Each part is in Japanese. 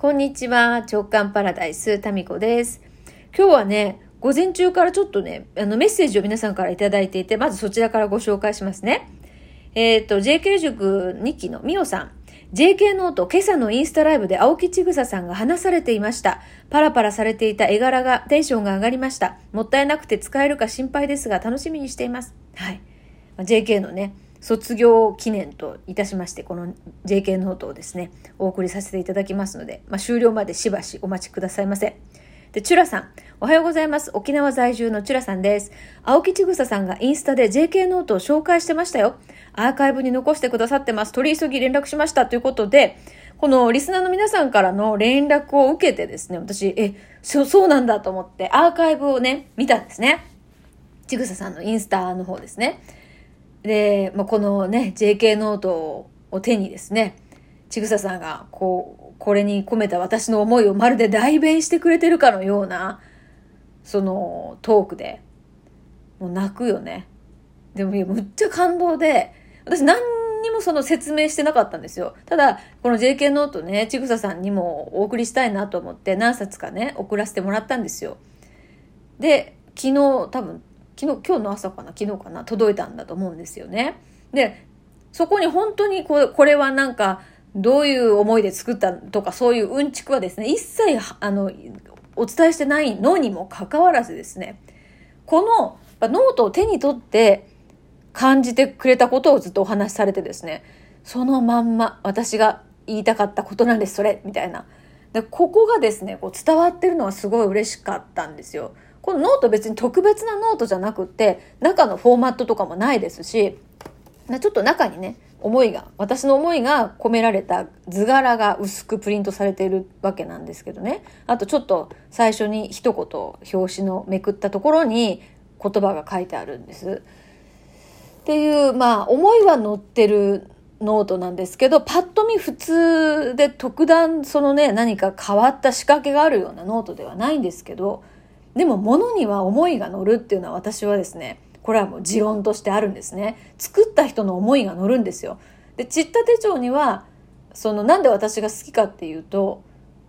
こんにちは。直感パラダイス、タミコです。今日はね、午前中からちょっとね、あのメッセージを皆さんからいただいていて、まずそちらからご紹介しますね。えっ、と、JK 塾2期のミオさん。JK ノート、今朝のインスタライブで青木千草さんが話されていました。パラパラされていた絵柄がテンションが上がりました。もったいなくて使えるか心配ですが、楽しみにしています。はい。JK のね、卒業記念といたしまして、この JK ノートをですね、お送りさせていただきますので、まあ、終了までしばしお待ちくださいませ。で、チュラさん、おはようございます。沖縄在住のチュラさんです。青木千草さんがインスタで JK ノートを紹介してましたよ。アーカイブに残してくださってます。取り急ぎ連絡しました。ということで、このリスナーの皆さんからの連絡を受けてですね、私、え、そ、そうなんだと思って、アーカイブをね、見たんですね。ちぐささんのインスタの方ですね。で、まあ、このね、JK ノートを手にですね、ちぐささんが、こう、これに込めた私の思いをまるで代弁してくれてるかのような、そのトークで、もう泣くよね。でも、いや、むっちゃ感動で、私何にもその説明してなかったんですよ。ただ、この JK ノートね、ちぐささんにもお送りしたいなと思って何冊かね、送らせてもらったんですよ。で、昨日、多分、昨日、今日の朝かな、昨日かな、届いたんだと思うんですよね。で、そこに本当にこれこれはなんか、どういう思いで作ったとか、そういううんちくはですね、一切、あの、お伝えしてないのにもかかわらずですね、このノートを手に取って感じてくれたことをずっとお話しされてですね、そのまんま私が言いたかったことなんです、それ、みたいな。で、ここがですね、こう伝わってるのはすごい嬉しかったんですよ。このノート別に特別なノートじゃなくって、中のフォーマットとかもないですし、ちょっと中にね、思いが、私の思いが込められた図柄が薄くプリントされているわけなんですけどね。あとちょっと最初に一言表紙のめくったところに言葉が書いてあるんです。っていう、まあ思いは載ってるノートなんですけど、パッと見普通で特段そのね、何か変わった仕掛けがあるようなノートではないんですけど、でも物には思いが乗るっていうのは私はですね、これはもう持論としてあるんですね。作った人の思いが乗るんですよ。で、ちった手帳には、そのなんで私が好きかっていうと、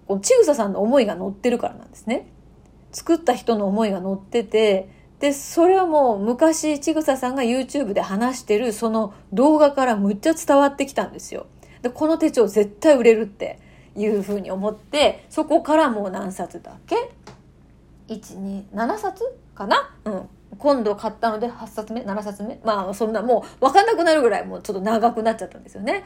このちぐささんの思いが乗ってるからなんですね。作った人の思いが乗ってて、で、それはもう昔ちぐささんが YouTube で話してるその動画からむっちゃ伝わってきたんですよ。で、この手帳絶対売れるっていうふうに思って、そこからもう何冊だっけ ?1、2、7冊かな？うん。今度買ったので8冊目 ?7 冊目まあそんなもう分かんなくなるぐらいもうちょっと長くなっちゃったんですよね。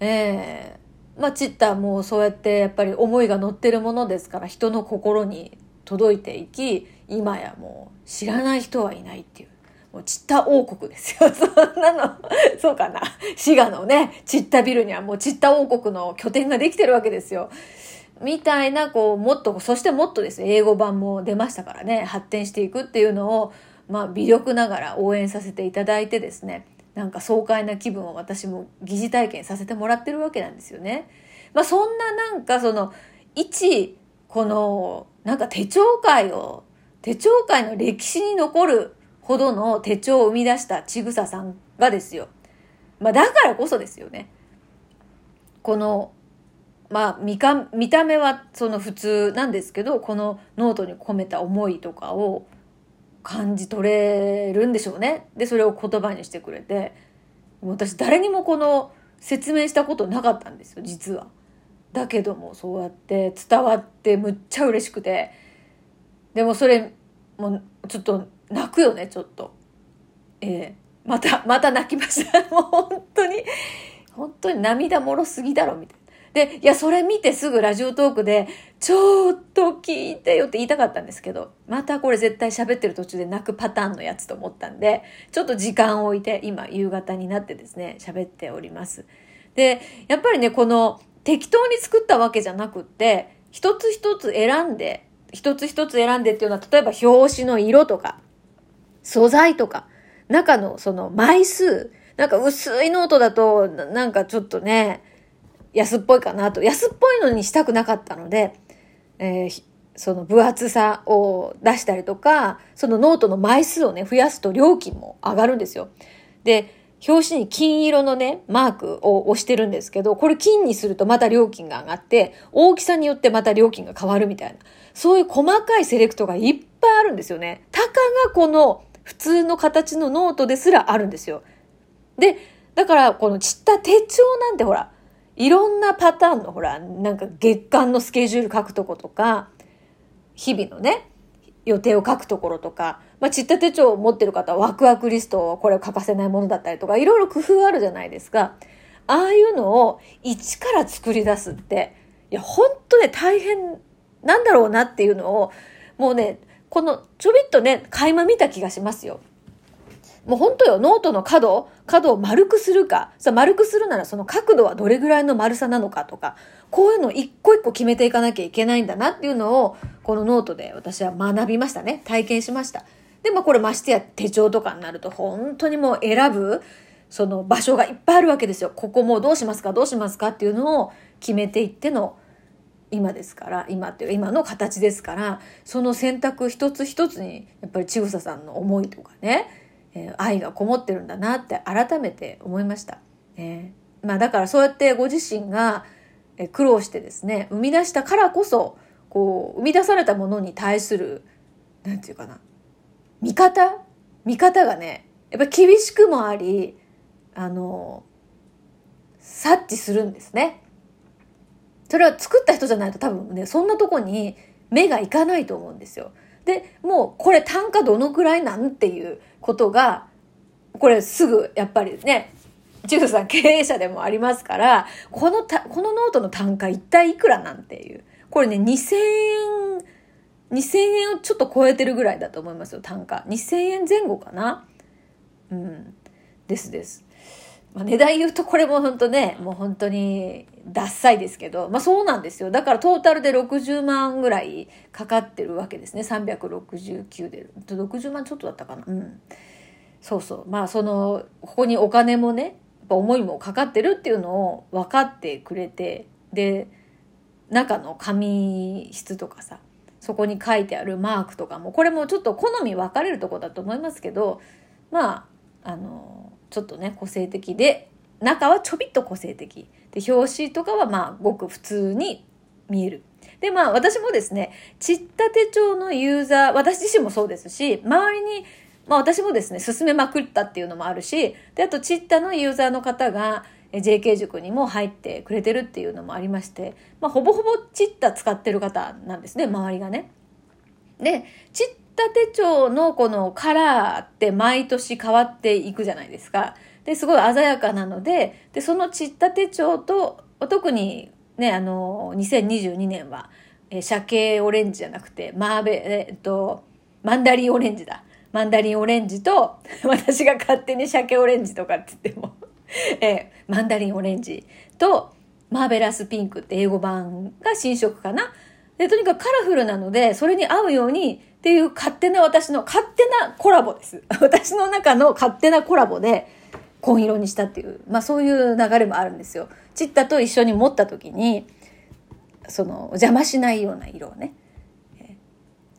ええまあチッターもそうやってやっぱり思いが乗ってるものですから人の心に届いていき今やもう知らない人はいないっていう。もうチッタ王国ですよ。そんなの、そうかな。滋賀のね、チッタビルにはもうチッタ王国の拠点ができてるわけですよ。みたいな、こう、もっと、そしてもっとですね、英語版も出ましたからね、発展していくっていうのを、まあ、微力ながら応援させていただいてですね、なんか爽快な気分を私も疑似体験させてもらってるわけなんですよね。まあ、そんななんかその、一、この、なんか手帳界を、手帳界の歴史に残るほどの手帳を生み出したちぐささんがですよ。まあ、だからこそですよね。この、まあ見か、見た目はその普通なんですけど、このノートに込めた思いとかを感じ取れるんでしょうね。で、それを言葉にしてくれて、私誰にもこの説明したことなかったんですよ、実は。だけどもそうやって伝わってむっちゃ嬉しくて、でもそれ、もうちょっと泣くよね、ちょっと。ええまた、また泣きました。もう本当に、本当に涙もろすぎだろ、みたいな。で、いや、それ見てすぐラジオトークで、ちょっと聞いてよって言いたかったんですけど、またこれ絶対喋ってる途中で泣くパターンのやつと思ったんで、ちょっと時間を置いて、今夕方になってですね、喋っております。で、やっぱりね、この適当に作ったわけじゃなくって、一つ一つ選んで、一つ一つ選んでっていうのは、例えば表紙の色とか、素材とか、中のその枚数、なんか薄いノートだと、ななんかちょっとね、安っぽいかなと。安っぽいのにしたくなかったので、えーその分厚さを出したりとか、そのノートの枚数をね、増やすと料金も上がるんですよ。で、表紙に金色のね、マークを押してるんですけど、これ金にするとまた料金が上がって、大きさによってまた料金が変わるみたいな。そういう細かいセレクトがいっぱいあるんですよね。たかがこの普通の形のノートですらあるんですよ。で、だからこの CITTA手帳なんてほら、いろんなパターンのほら、なんか月間のスケジュール書くとことか、日々のね、予定を書くところとか、まあ、 CITTA手帳を持ってる方はワクワクリストをこれを欠かせないものだったりとか、いろいろ工夫あるじゃないですか。ああいうのを一から作り出すって、いや、ほんとね、大変なんだろうなっていうのを、もうね、このちょびっとね、垣間見た気がしますよ。もう本当よ、ノートの角、角を丸くするか、さ丸くするならその角度はどれぐらいの丸さなのかとか、こういうのを一個一個決めていかなきゃいけないんだなっていうのを、このノートで私は学びましたね。体験しました。で、もこれましてや手帳とかになると本当にもう選ぶ、その場所がいっぱいあるわけですよ。ここもうどうしますかどうしますかっていうのを決めていっての今ですから、今っていう今の形ですから、その選択一つ一つにやっぱり千草さんの思いとかね、えー、愛がこもってるんだなって改めて思いました。え、まあだからそうやってご自身が苦労してですね、生み出したからこそ、こう、生み出されたものに対する、なんていうかな、見方？見方がね、やっぱ厳しくもあり、あの、察知するんですね。それは作った人じゃないと多分ね、そんなとこに目がいかないと思うんですよ。で、もうこれ単価どのくらいなんっていうことが、これすぐやっぱりね、ジューさん経営者でもありますから、このた、このノートの単価一体いくらなんていう。これね、2000円、2000円をちょっと超えてるぐらいだと思いますよ、単価。2000円前後かなうん。ですです。まあ、値段言うとこれも本当ね、もう本当にダッサいですけど、まあそうなんですよ。だからトータルで60万ぐらいかかってるわけですね。369で。60万ちょっとだったかな。うん。そうそう。まあその、ここにお金もね、やっぱ思いもかかってるっていうのを分かってくれて、で、中の紙質とかさ、そこに書いてあるマークとかも、これもちょっと好み分かれるとこだと思いますけど、まあ、あの、ちょっとね個性的で中はちょびっと個性的で表紙とかはまあごく普通に見えるでまあ私もですねちった手帳のユーザー私自身もそうですし周りにまあ私もですね進めまくったっていうのもあるしであとちったのユーザーの方が JK 塾にも入ってくれてるっていうのもありまして、まあ、ほぼほぼチッタ使ってる方なんですね周りがね。でチッった手帳のこのカラーって毎年変わっていくじゃないですか。で、すごい鮮やかなので、で、その散った手帳と、特にね、あの、2022年は、えー、鮭オレンジじゃなくて、マーベ、え、っと、マンダリンオレンジだ。マンダリンオレンジと、私が勝手に鮭オレンジとかって言っても えー、マンダリンオレンジと、マーベラスピンクって英語版が新色かな。で、とにかくカラフルなので、それに合うように、っていう勝手な私の勝手なコラボです。私の中の勝手なコラボで紺色にしたっていう、まあそういう流れもあるんですよ。チッタと一緒に持った時に、その邪魔しないような色をね、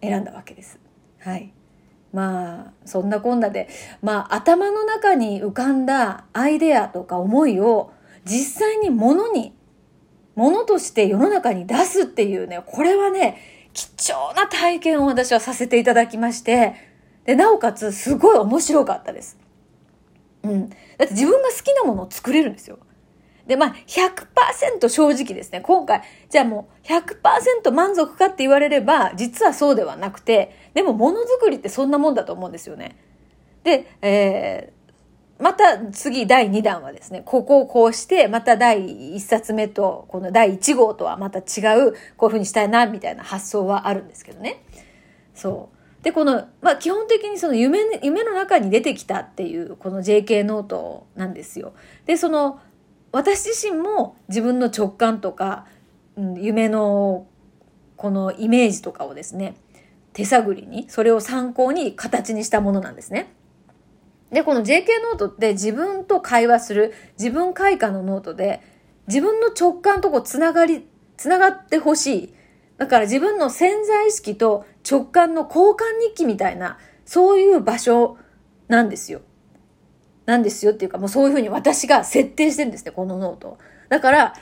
選んだわけです。はい。まあ、そんなこんなで、まあ頭の中に浮かんだアイデアとか思いを実際に物に、物として世の中に出すっていうね、これはね、貴重な体験を私はさせていただきまして、で、なおかつすごい面白かったです。うん。だって自分が好きなものを作れるんですよ。で、まあ、100%正直ですね。今回、じゃあもう100%満足かって言われれば、実はそうではなくて、でもものづくりってそんなもんだと思うんですよね。で、えまた次第2弾はですね、ここをこうして、また第1冊目と、この第1号とはまた違う、こういう風にしたいな、みたいな発想はあるんですけどね。そう。で、この、まあ基本的にその夢、夢の中に出てきたっていう、この JK ノートなんですよ。で、その、私自身も自分の直感とか、うん、夢のこのイメージとかをですね、手探りに、それを参考に形にしたものなんですね。で、この JK ノートって自分と会話する、自分会話のノートで、自分の直感とこうつながり、つながってほしい。だから自分の潜在意識と直感の交換日記みたいな、そういう場所なんですよ。なんですよっていうか、もうそういうふうに私が設定してるんですね、このノート。だから、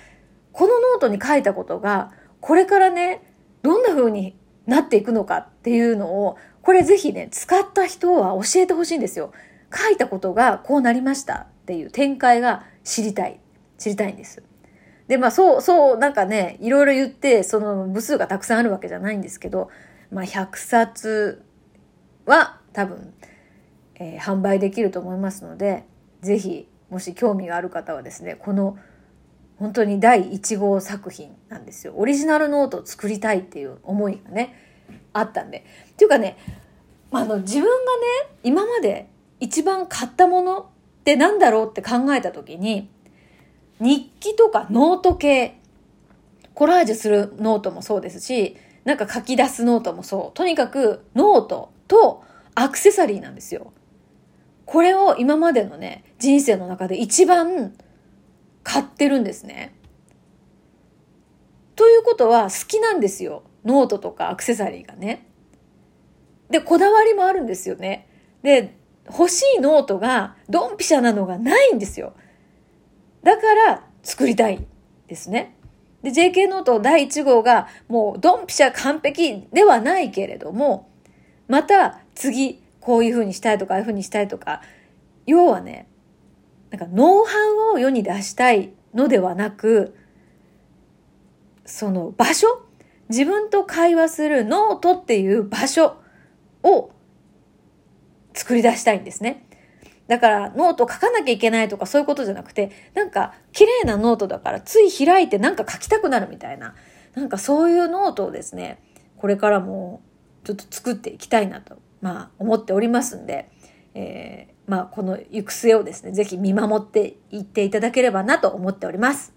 このノートに書いたことが、これからね、どんな風になっていくのかっていうのを、これぜひね、使った人は教えてほしいんですよ。書いたことがこうなりましたっていう展開が知りたい。知りたいんです。で、まあそう、そう、なんかね、いろいろ言って、その部数がたくさんあるわけじゃないんですけど、まあ100冊は多分、えー、販売できると思いますので、ぜひ、もし興味がある方はですね、この本当に第1号作品なんですよ。オリジナルノートを作りたいっていう思いがね、あったんで。っていうかね、あの、自分がね、今まで一番買ったものって何だろうって考えた時に、日記とかノート系、コラージュするノートもそうですし、なんか書き出すノートもそう。とにかくノートとアクセサリーなんですよ。これを今までのね、人生の中で一番買ってるんですね。ということは好きなんですよ。ノートとかアクセサリーがね。で、こだわりもあるんですよね。で、欲しいノートがドンピシャなのがないんですよ。だから作りたいですね。で、JK ノート第1号がもうドンピシャ完璧ではないけれども、また次こういう風にしたいとか、ああいう風にしたいとか、要はね、なんかノウハウを世に出したいのではなく、その場所自分と会話するノートっていう場所を作り出したいんですね。だからノート書かなきゃいけないとかそういうことじゃなくて、なんか綺麗なノートだからつい開いてなんか書きたくなるみたいな、なんかそういうノートをですね、これからもちょっと作っていきたいなと、まあ思っておりますんで、えー、まあこの行く末をですね、ぜひ見守っていっていただければなと思っております。